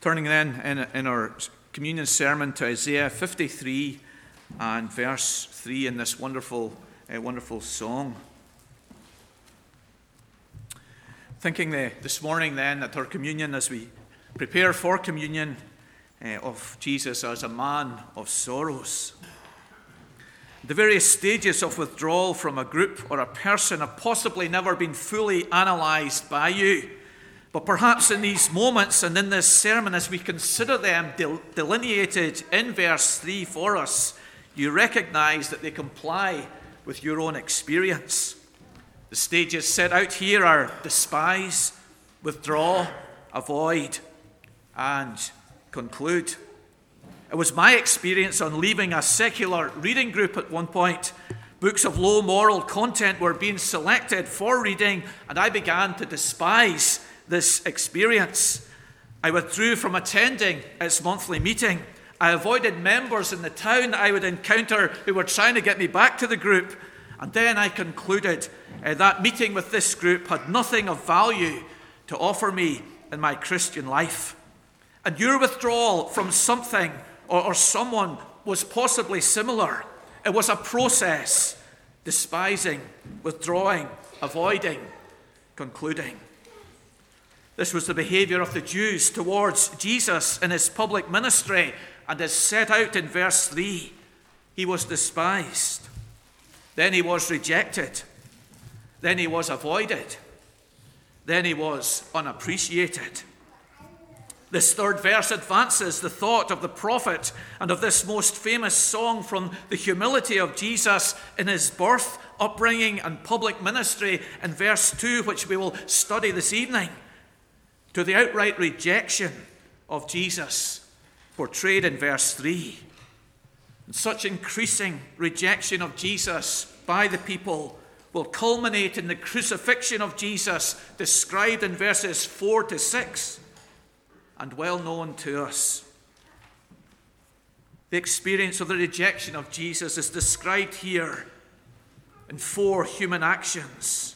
Turning then in, in our communion sermon to Isaiah 53 and verse 3 in this wonderful, uh, wonderful song. Thinking the, this morning then that our communion, as we prepare for communion uh, of Jesus as a man of sorrows, the various stages of withdrawal from a group or a person have possibly never been fully analysed by you. But perhaps in these moments and in this sermon, as we consider them delineated in verse 3 for us, you recognize that they comply with your own experience. The stages set out here are despise, withdraw, avoid, and conclude. It was my experience on leaving a secular reading group at one point. Books of low moral content were being selected for reading, and I began to despise this experience. I withdrew from attending its monthly meeting. I avoided members in the town that I would encounter who were trying to get me back to the group. And then I concluded uh, that meeting with this group had nothing of value to offer me in my Christian life. And your withdrawal from something or, or someone was possibly similar. It was a process despising, withdrawing, avoiding, concluding. This was the behavior of the Jews towards Jesus in his public ministry, and is set out in verse 3. He was despised, then he was rejected, then he was avoided, then he was unappreciated. This third verse advances the thought of the prophet and of this most famous song from the humility of Jesus in his birth, upbringing, and public ministry in verse 2, which we will study this evening to the outright rejection of Jesus portrayed in verse 3. And such increasing rejection of Jesus by the people will culminate in the crucifixion of Jesus described in verses 4 to 6 and well known to us. The experience of the rejection of Jesus is described here in four human actions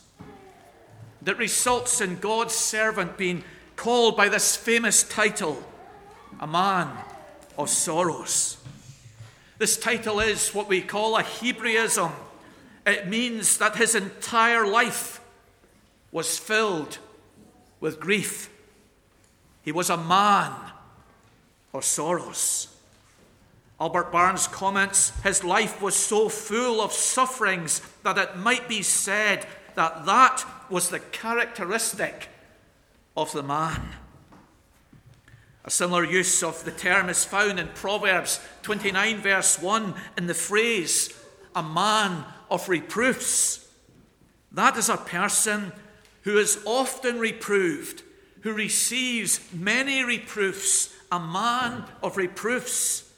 that results in God's servant being called by this famous title, a man of sorrows. This title is what we call a Hebraism. It means that his entire life was filled with grief. He was a man of sorrows. Albert Barnes comments his life was so full of sufferings that it might be said that that was the characteristic of the man. A similar use of the term is found in Proverbs 29, verse 1, in the phrase, a man of reproofs. That is a person who is often reproved, who receives many reproofs, a man of reproofs.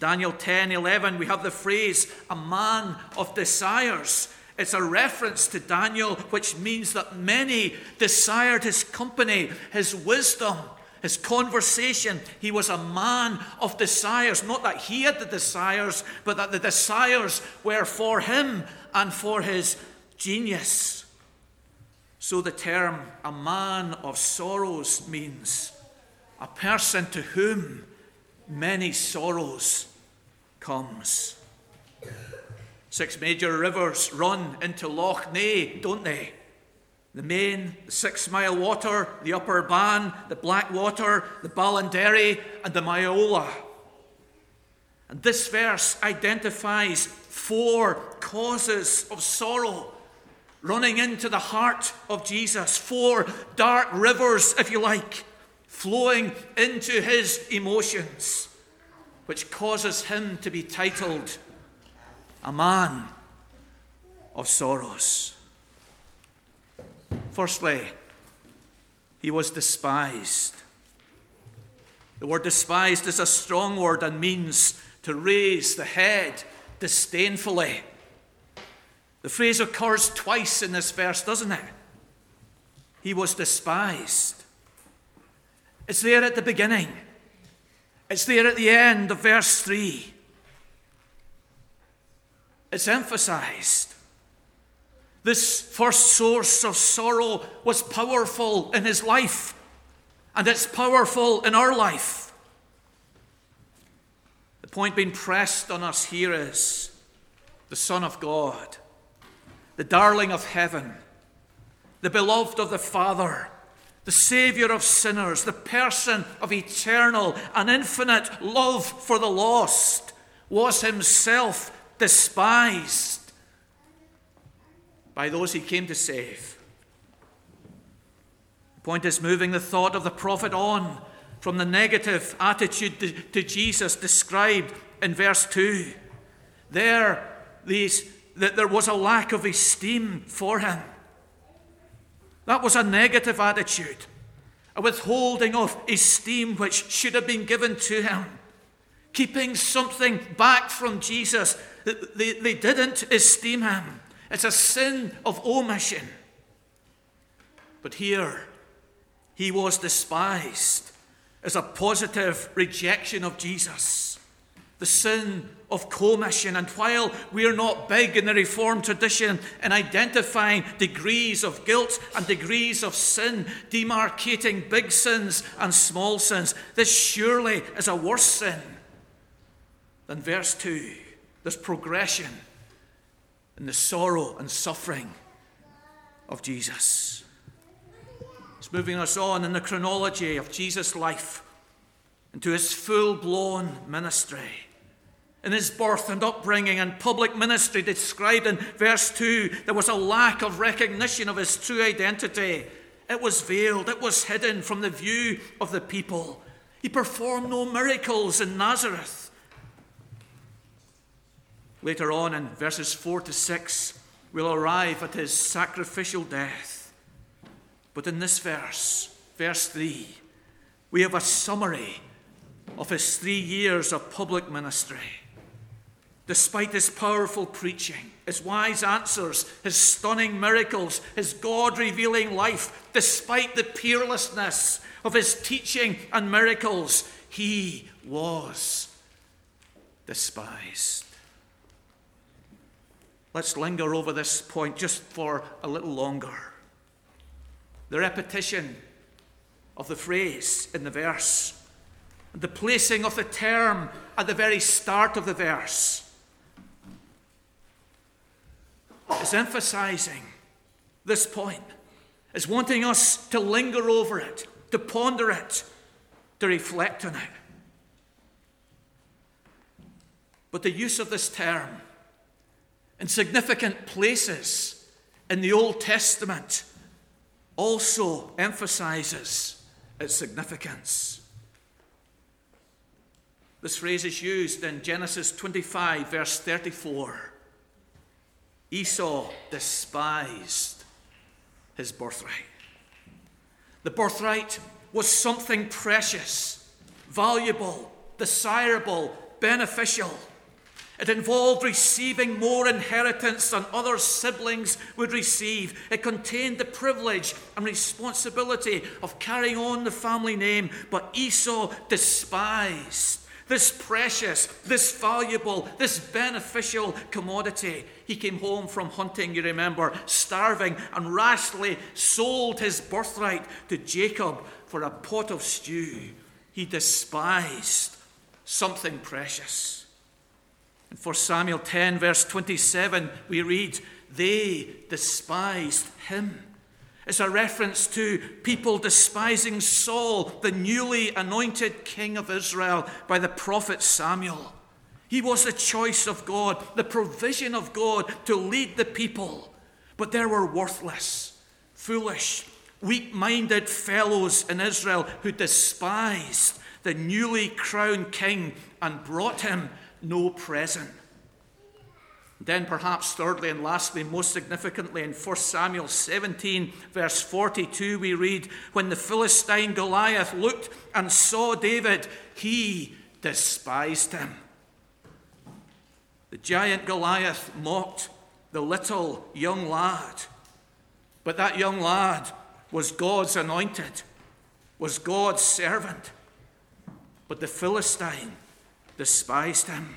Daniel 10 11, we have the phrase, a man of desires. It's a reference to Daniel, which means that many desired his company, his wisdom, his conversation. He was a man of desires. Not that he had the desires, but that the desires were for him and for his genius. So the term a man of sorrows means a person to whom many sorrows comes. Six major rivers run into Lough Neagh, don't they? The Main, the Six Mile Water, the Upper Bann, the Blackwater, the Ballinderry, and the Moyola. And this verse identifies four causes of sorrow running into the heart of Jesus, four dark rivers, if you like, flowing into his emotions, which causes him to be titled a man of sorrows. Firstly, he was despised. The word despised is a strong word and means to raise the head disdainfully. The phrase occurs twice in this verse, doesn't it? He was despised. It's there at the beginning, it's there at the end of verse 3. It's emphasized. This first source of sorrow was powerful in his life. and it's powerful in our life. The point being pressed on us here is the Son of God, the darling of heaven, the beloved of the Father, the Saviour of sinners, the person of eternal and infinite love for the lost, was himself despised by those he came to save. The point is moving the thought of the prophet on from the negative attitude to, Jesus described in verse 2. There, these, that there was a lack of esteem for him. That was a negative attitude, a withholding of esteem which should have been given to him, keeping something back from Jesus. They, they didn't esteem him. It's a sin of omission. But here, he was despised as a positive rejection of Jesus. The sin of commission. And while we're not big in the Reformed tradition in identifying degrees of guilt and degrees of sin, demarcating big sins and small sins, this surely is a worse sin than verse 2. There's progression in the sorrow and suffering of Jesus. It's moving us on in the chronology of Jesus' life into his full blown ministry in his birth and upbringing and public ministry described in verse 2, there was a lack of recognition of his true identity. It was veiled, it was hidden from the view of the people. He performed no miracles in Nazareth. Later on in verses 4 to 6, we'll arrive at his sacrificial death. But in this verse, verse 3, we have a summary of his three years of public ministry despite his powerful preaching, his wise answers, his stunning miracles, his God revealing life, despite the peerlessness of his teaching and miracles, he was despised. Let's linger over this point just for a little longer. The repetition of the phrase in the verse, and the placing of the term at the very start of the verse is emphasizing this point, is wanting us to linger over it, to ponder it, to reflect on it. But the use of this term in significant places in the Old Testament also emphasizes its significance. This phrase is used in Genesis 25, verse 34. Esau despised his birthright. The birthright was something precious, valuable, desirable, beneficial. It involved receiving more inheritance than other siblings would receive. It contained the privilege and responsibility of carrying on the family name, but Esau despised this precious, this valuable, this beneficial commodity. He came home from hunting, you remember, starving, and rashly sold his birthright to Jacob for a pot of stew. He despised something precious. In 1 Samuel 10, verse 27, we read, They despised him. It's a reference to people despising Saul, the newly anointed king of Israel, by the prophet Samuel. He was the choice of God, the provision of God to lead the people. But there were worthless, foolish, weak minded fellows in Israel who despised the newly crowned king and brought him no present. Then, perhaps, thirdly and lastly, most significantly, in 1 Samuel 17, verse 42, we read, When the Philistine Goliath looked and saw David, he despised him. The giant Goliath mocked the little young lad. But that young lad was God's anointed, was God's servant. But the Philistine despised him.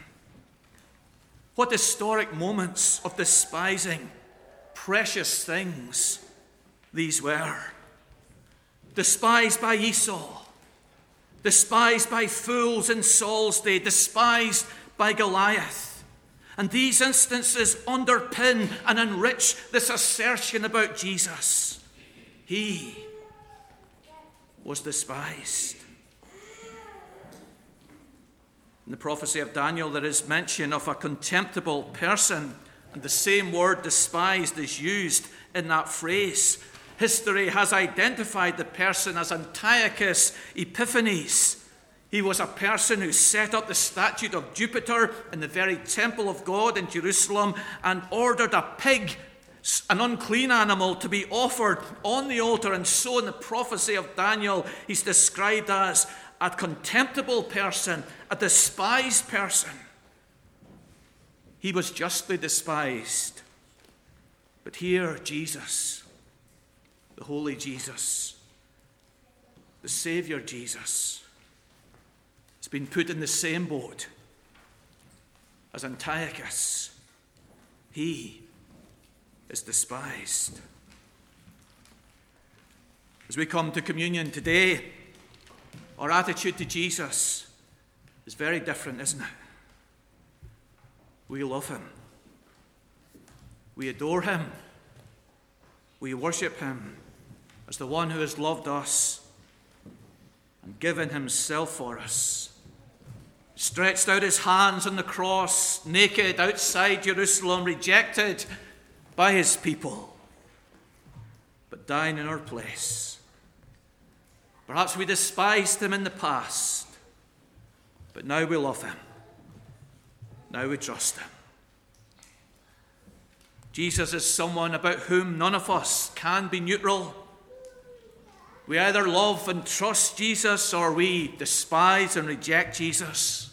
What historic moments of despising precious things these were. despised by Esau, despised by fools in Saul's day, despised by Goliath. And these instances underpin and enrich this assertion about Jesus. He was despised. In the prophecy of Daniel, there is mention of a contemptible person, and the same word despised is used in that phrase. History has identified the person as Antiochus Epiphanes. He was a person who set up the statue of Jupiter in the very temple of God in Jerusalem and ordered a pig, an unclean animal, to be offered on the altar. And so, in the prophecy of Daniel, he's described as a contemptible person, a despised person. He was justly despised. But here, Jesus, the Holy Jesus, the Savior Jesus, has been put in the same boat as Antiochus. He is despised. As we come to communion today, our attitude to Jesus is very different, isn't it? We love him. We adore him. We worship him as the one who has loved us and given himself for us. Stretched out his hands on the cross, naked outside Jerusalem, rejected by his people, but dying in our place. Perhaps we despised him in the past, but now we love him. Now we trust him. Jesus is someone about whom none of us can be neutral. We either love and trust Jesus or we despise and reject Jesus.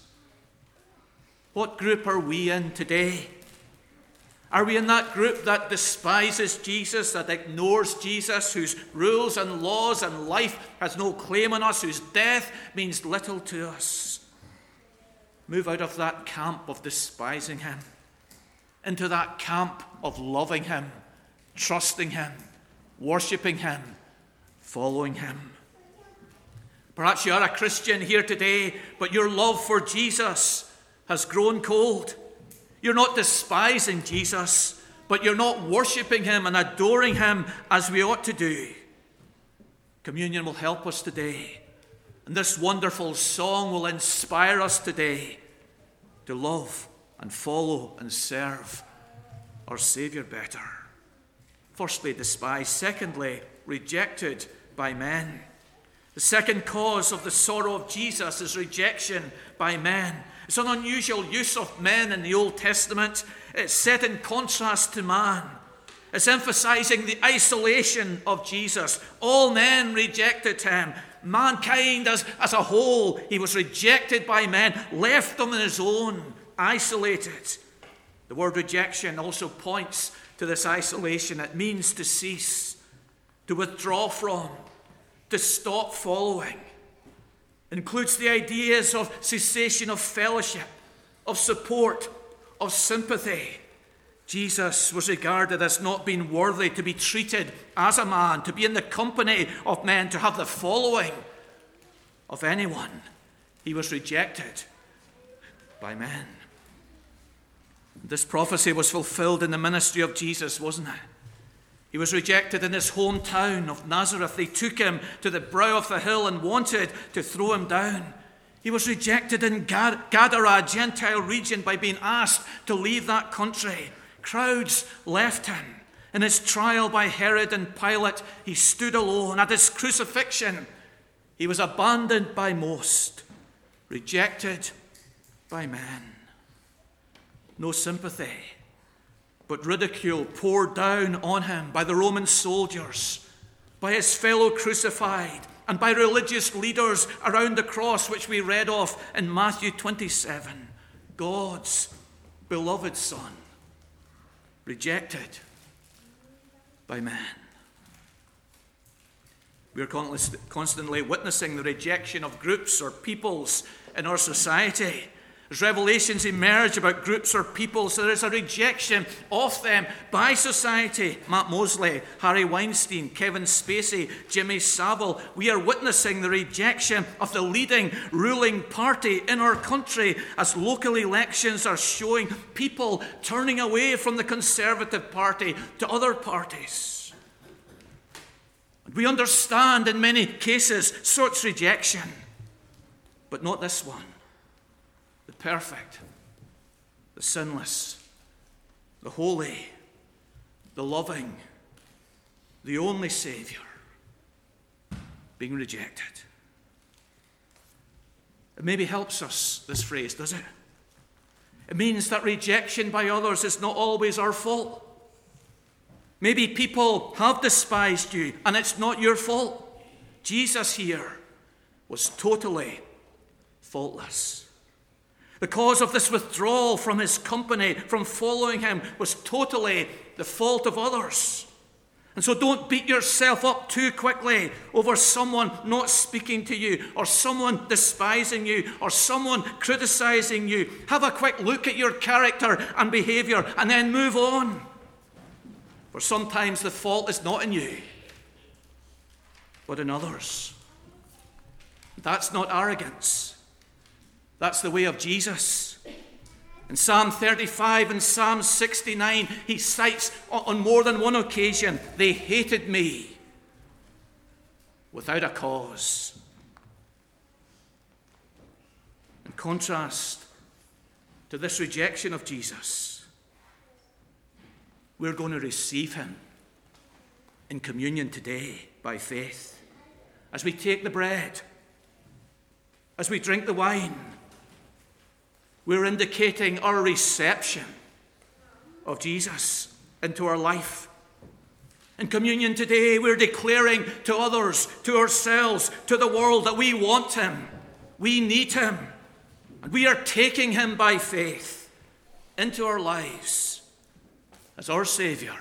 What group are we in today? Are we in that group that despises Jesus, that ignores Jesus, whose rules and laws and life has no claim on us, whose death means little to us? Move out of that camp of despising him into that camp of loving him, trusting him, worshipping him, following him. Perhaps you are a Christian here today, but your love for Jesus has grown cold. You're not despising Jesus, but you're not worshipping him and adoring him as we ought to do. Communion will help us today. And this wonderful song will inspire us today to love and follow and serve our Saviour better. Firstly, despised. Secondly, rejected by men. The second cause of the sorrow of Jesus is rejection by men. It's an unusual use of men in the Old Testament. It's set in contrast to man. It's emphasizing the isolation of Jesus. All men rejected him. Mankind as, as a whole, he was rejected by men, left them on his own, isolated. The word rejection also points to this isolation. It means to cease, to withdraw from, to stop following includes the ideas of cessation of fellowship, of support, of sympathy. Jesus was regarded as not being worthy to be treated as a man, to be in the company of men, to have the following of anyone. He was rejected by men. This prophecy was fulfilled in the ministry of Jesus, wasn't it? He was rejected in his hometown of Nazareth. They took him to the brow of the hill and wanted to throw him down. He was rejected in Gadara, a Gentile region, by being asked to leave that country. Crowds left him. In his trial by Herod and Pilate, he stood alone. At his crucifixion, he was abandoned by most, rejected by men. No sympathy but ridicule poured down on him by the Roman soldiers, by his fellow crucified, and by religious leaders around the cross, which we read of in Matthew 27. God's beloved Son, rejected by man. We are constantly witnessing the rejection of groups or peoples in our society. As revelations emerge about groups or people, so there is a rejection of them by society. Max Mosley, Harvey Weinstein, Kevin Spacey, Jimmy Savile. We are witnessing the rejection of the leading ruling party in our country as local elections are showing people turning away from the Conservative Party to other parties. We understand in many cases such rejection, but not this one perfect, the sinless, the holy, the loving, the only Saviour being rejected. It maybe helps us, this phrase, does it? It means that rejection by others is not always our fault. Maybe people have despised you and it's not your fault. Jesus here was totally faultless. The cause of this withdrawal from his company, from following him, was totally the fault of others. And so don't beat yourself up too quickly over someone not speaking to you, or someone despising you, or someone criticizing you. Have a quick look at your character and behavior and then move on. For sometimes the fault is not in you, but in others. That's not arrogance. That's the way of Jesus. In Psalm 35 and Psalm 69, he cites on more than one occasion, they hated me without a cause. In contrast to this rejection of Jesus, we're going to receive him in communion today by faith. As we take the bread, as we drink the wine, we're indicating our reception of Jesus into our life. In communion today, we're declaring to others, to ourselves, to the world that we want Him, we need Him, and we are taking Him by faith into our lives as our Saviour,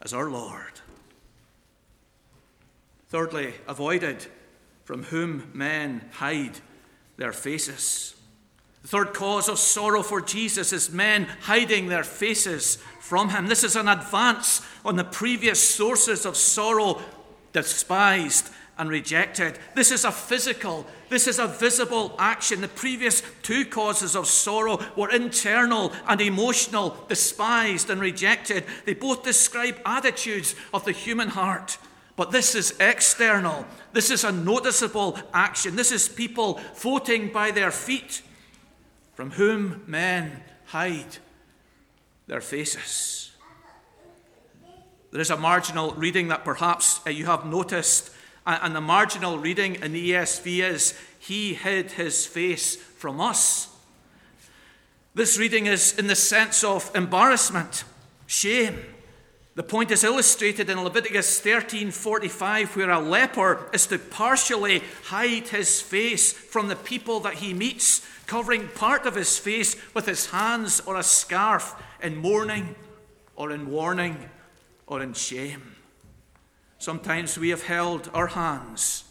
as our Lord. Thirdly, avoided from whom men hide their faces. The third cause of sorrow for Jesus is men hiding their faces from him. This is an advance on the previous sources of sorrow, despised and rejected. This is a physical, this is a visible action. The previous two causes of sorrow were internal and emotional, despised and rejected. They both describe attitudes of the human heart. But this is external. This is a noticeable action. This is people voting by their feet from whom men hide their faces. There is a marginal reading that perhaps uh, you have noticed, and the marginal reading in the ESV is He hid his face from us. This reading is in the sense of embarrassment, shame. The point is illustrated in Leviticus 13:45 where a leper is to partially hide his face from the people that he meets covering part of his face with his hands or a scarf in mourning or in warning or in shame. Sometimes we have held our hands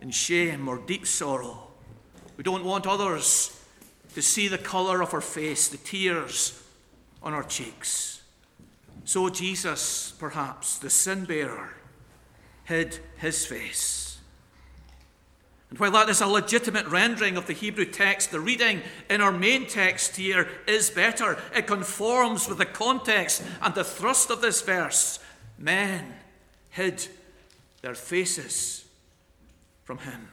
in shame or deep sorrow. We don't want others to see the colour of our face, the tears on our cheeks. So Jesus, perhaps, the sin bearer, hid his face. And while that is a legitimate rendering of the Hebrew text, the reading in our main text here is better. It conforms with the context and the thrust of this verse. Men hid their faces from him.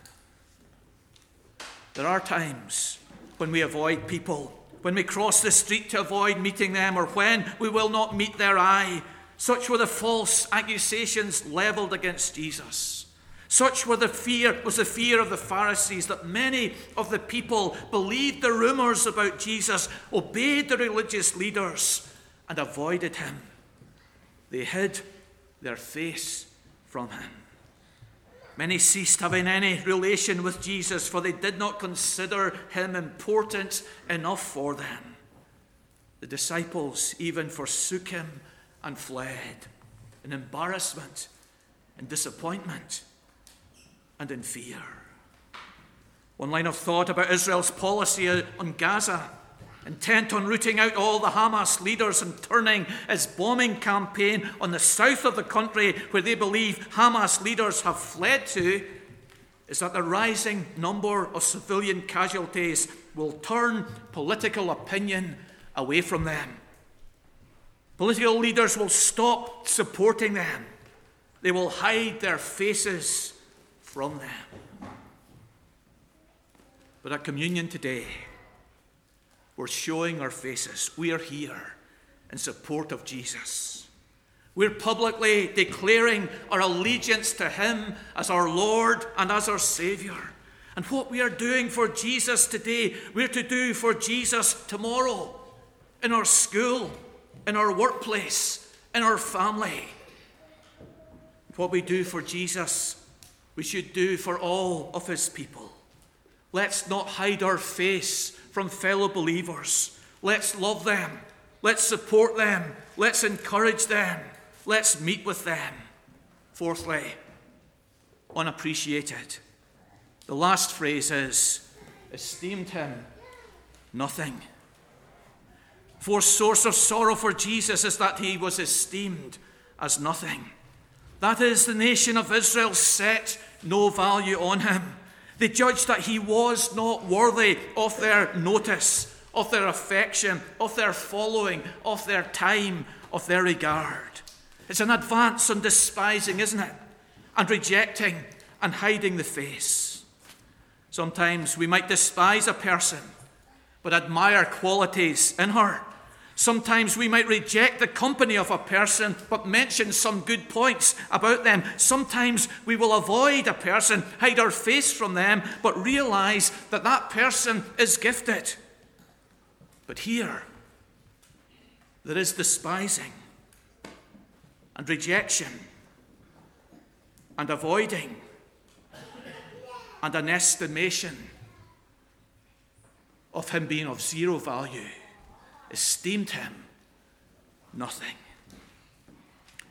There are times when we avoid people, when we cross the street to avoid meeting them, or when we will not meet their eye. Such were the false accusations levelled against Jesus. Such were the fear, was the fear of the Pharisees that many of the people believed the rumors about Jesus, obeyed the religious leaders, and avoided him. They hid their face from him. Many ceased having any relation with Jesus, for they did not consider him important enough for them. The disciples even forsook him and fled in embarrassment and disappointment and in fear. One line of thought about Israel's policy on Gaza, intent on rooting out all the Hamas leaders and turning its bombing campaign on the south of the country, where they believe Hamas leaders have fled to, is that the rising number of civilian casualties will turn political opinion away from them. Political leaders will stop supporting them. They will hide their faces from them. But at communion today, we're showing our faces. We are here in support of Jesus. We're publicly declaring our allegiance to Him as our Lord and as our Savior. And what we are doing for Jesus today, we're to do for Jesus tomorrow in our school, in our workplace, in our family. What we do for Jesus, we should do for all of His people. Let's not hide our face from fellow believers. Let's love them. Let's support them. Let's encourage them. Let's meet with them. Fourthly, unappreciated. The last phrase is esteemed him nothing. For source of sorrow for Jesus is that he was esteemed as nothing. That is, the nation of Israel set no value on him. They judged that he was not worthy of their notice, of their affection, of their following, of their time, of their regard. It's an advance on despising, isn't it? And rejecting and hiding the face. Sometimes we might despise a person, but admire qualities in her. Sometimes we might reject the company of a person but mention some good points about them. Sometimes we will avoid a person, hide our face from them, but realize that that person is gifted. But here, there is despising and rejection and avoiding and an estimation of him being of zero value esteemed him nothing.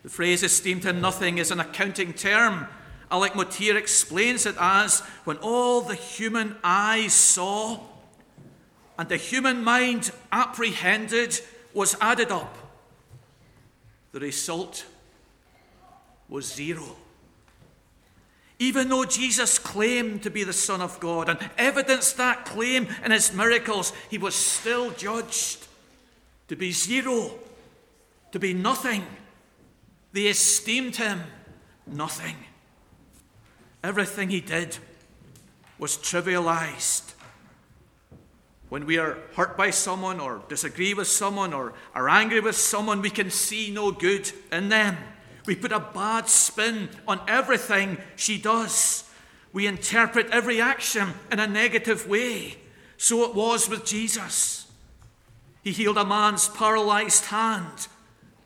The phrase esteemed him nothing is an accounting term. Alec Motyer explains it as when all the human eyes saw and the human mind apprehended was added up, the result was zero. Even though Jesus claimed to be the Son of God and evidenced that claim in his miracles, he was still judged to be zero, to be nothing. They esteemed him nothing. Everything he did was trivialized. When we are hurt by someone or disagree with someone or are angry with someone, we can see no good in them. We put a bad spin on everything she does. We interpret every action in a negative way. So it was with Jesus. He healed a man's paralyzed hand,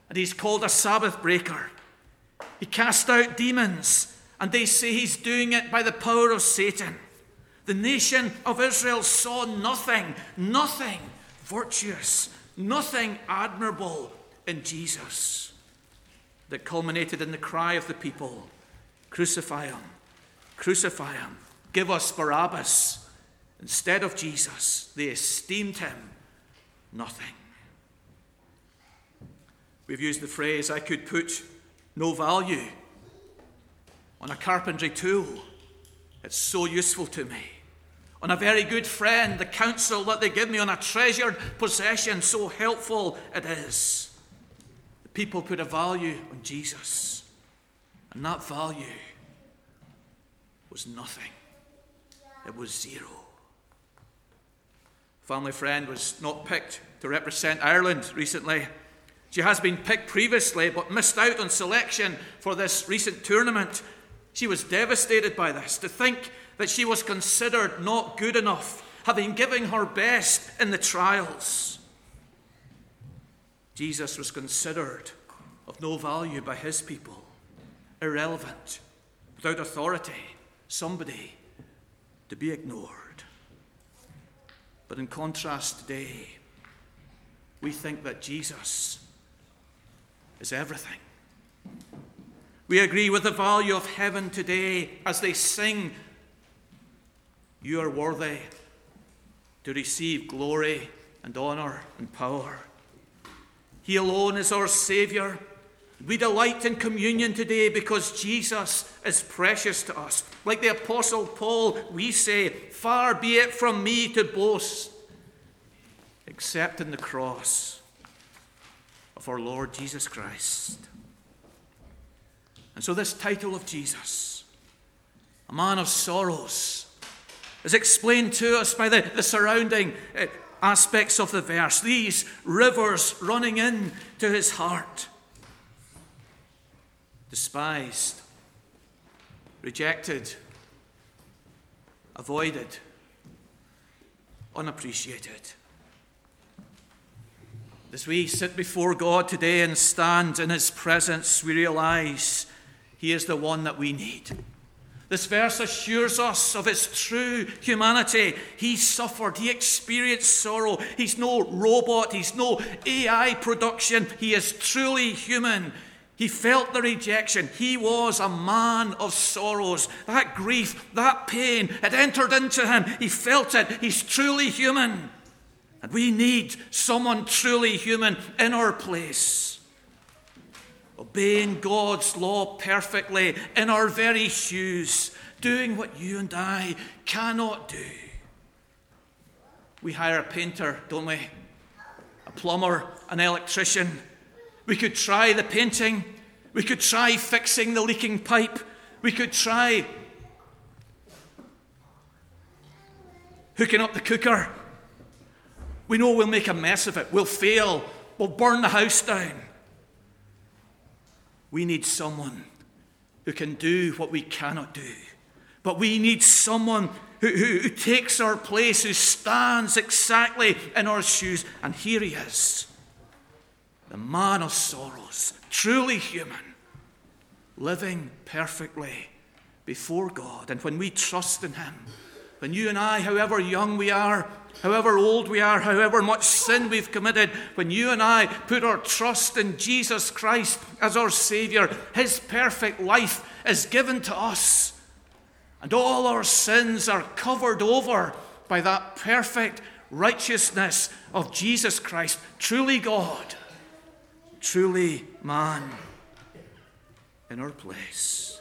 and he's called a Sabbath breaker. He cast out demons, and they say he's doing it by the power of Satan. The nation of Israel saw nothing, nothing virtuous, nothing admirable in Jesus that culminated in the cry of the people Crucify him, crucify him, give us Barabbas. Instead of Jesus, they esteemed him nothing. We've used the phrase, I could put no value on a carpentry tool. It's so useful to me. On a very good friend, the counsel that they give me on a treasured possession, so helpful it is. The people put a value on Jesus, and that value was nothing, it was zero family friend was not picked to represent Ireland recently. She has been picked previously but missed out on selection for this recent tournament. She was devastated by this to think that she was considered not good enough, having given her best in the trials. Jesus was considered of no value by his people, irrelevant, without authority, somebody to be ignored. But in contrast today, we think that Jesus is everything. We agree with the value of heaven today as they sing You are worthy to receive glory and honor and power. He alone is our Saviour. We delight in communion today because Jesus is precious to us. Like the Apostle Paul, we say, Far be it from me to boast, except in the cross of our Lord Jesus Christ. And so, this title of Jesus, a man of sorrows, is explained to us by the, the surrounding uh, aspects of the verse. These rivers running in to his heart. Despised, rejected, avoided, unappreciated. As we sit before God today and stand in His presence, we realize He is the one that we need. This verse assures us of his true humanity. He suffered, he experienced sorrow. He's no robot, he's no AI production. He is truly human. He felt the rejection. He was a man of sorrows. That grief, that pain, it entered into him. He felt it. He's truly human. And we need someone truly human in our place obeying God's law perfectly in our very shoes, doing what you and I cannot do. We hire a painter, don't we? A plumber, an electrician. We could try the painting. We could try fixing the leaking pipe. We could try hooking up the cooker. We know we'll make a mess of it. We'll fail. We'll burn the house down. We need someone who can do what we cannot do. But we need someone who, who, who, takes our place, who stands exactly in our shoes. And here he is, the man of sorrows, truly human, living perfectly before God. And when we trust in him, when you and I, however young we are, however old we are, however much sin we've committed, when you and I put our trust in Jesus Christ as our Savior, His perfect life is given to us. And all our sins are covered over by that perfect righteousness of Jesus Christ, truly God, truly man, in our place.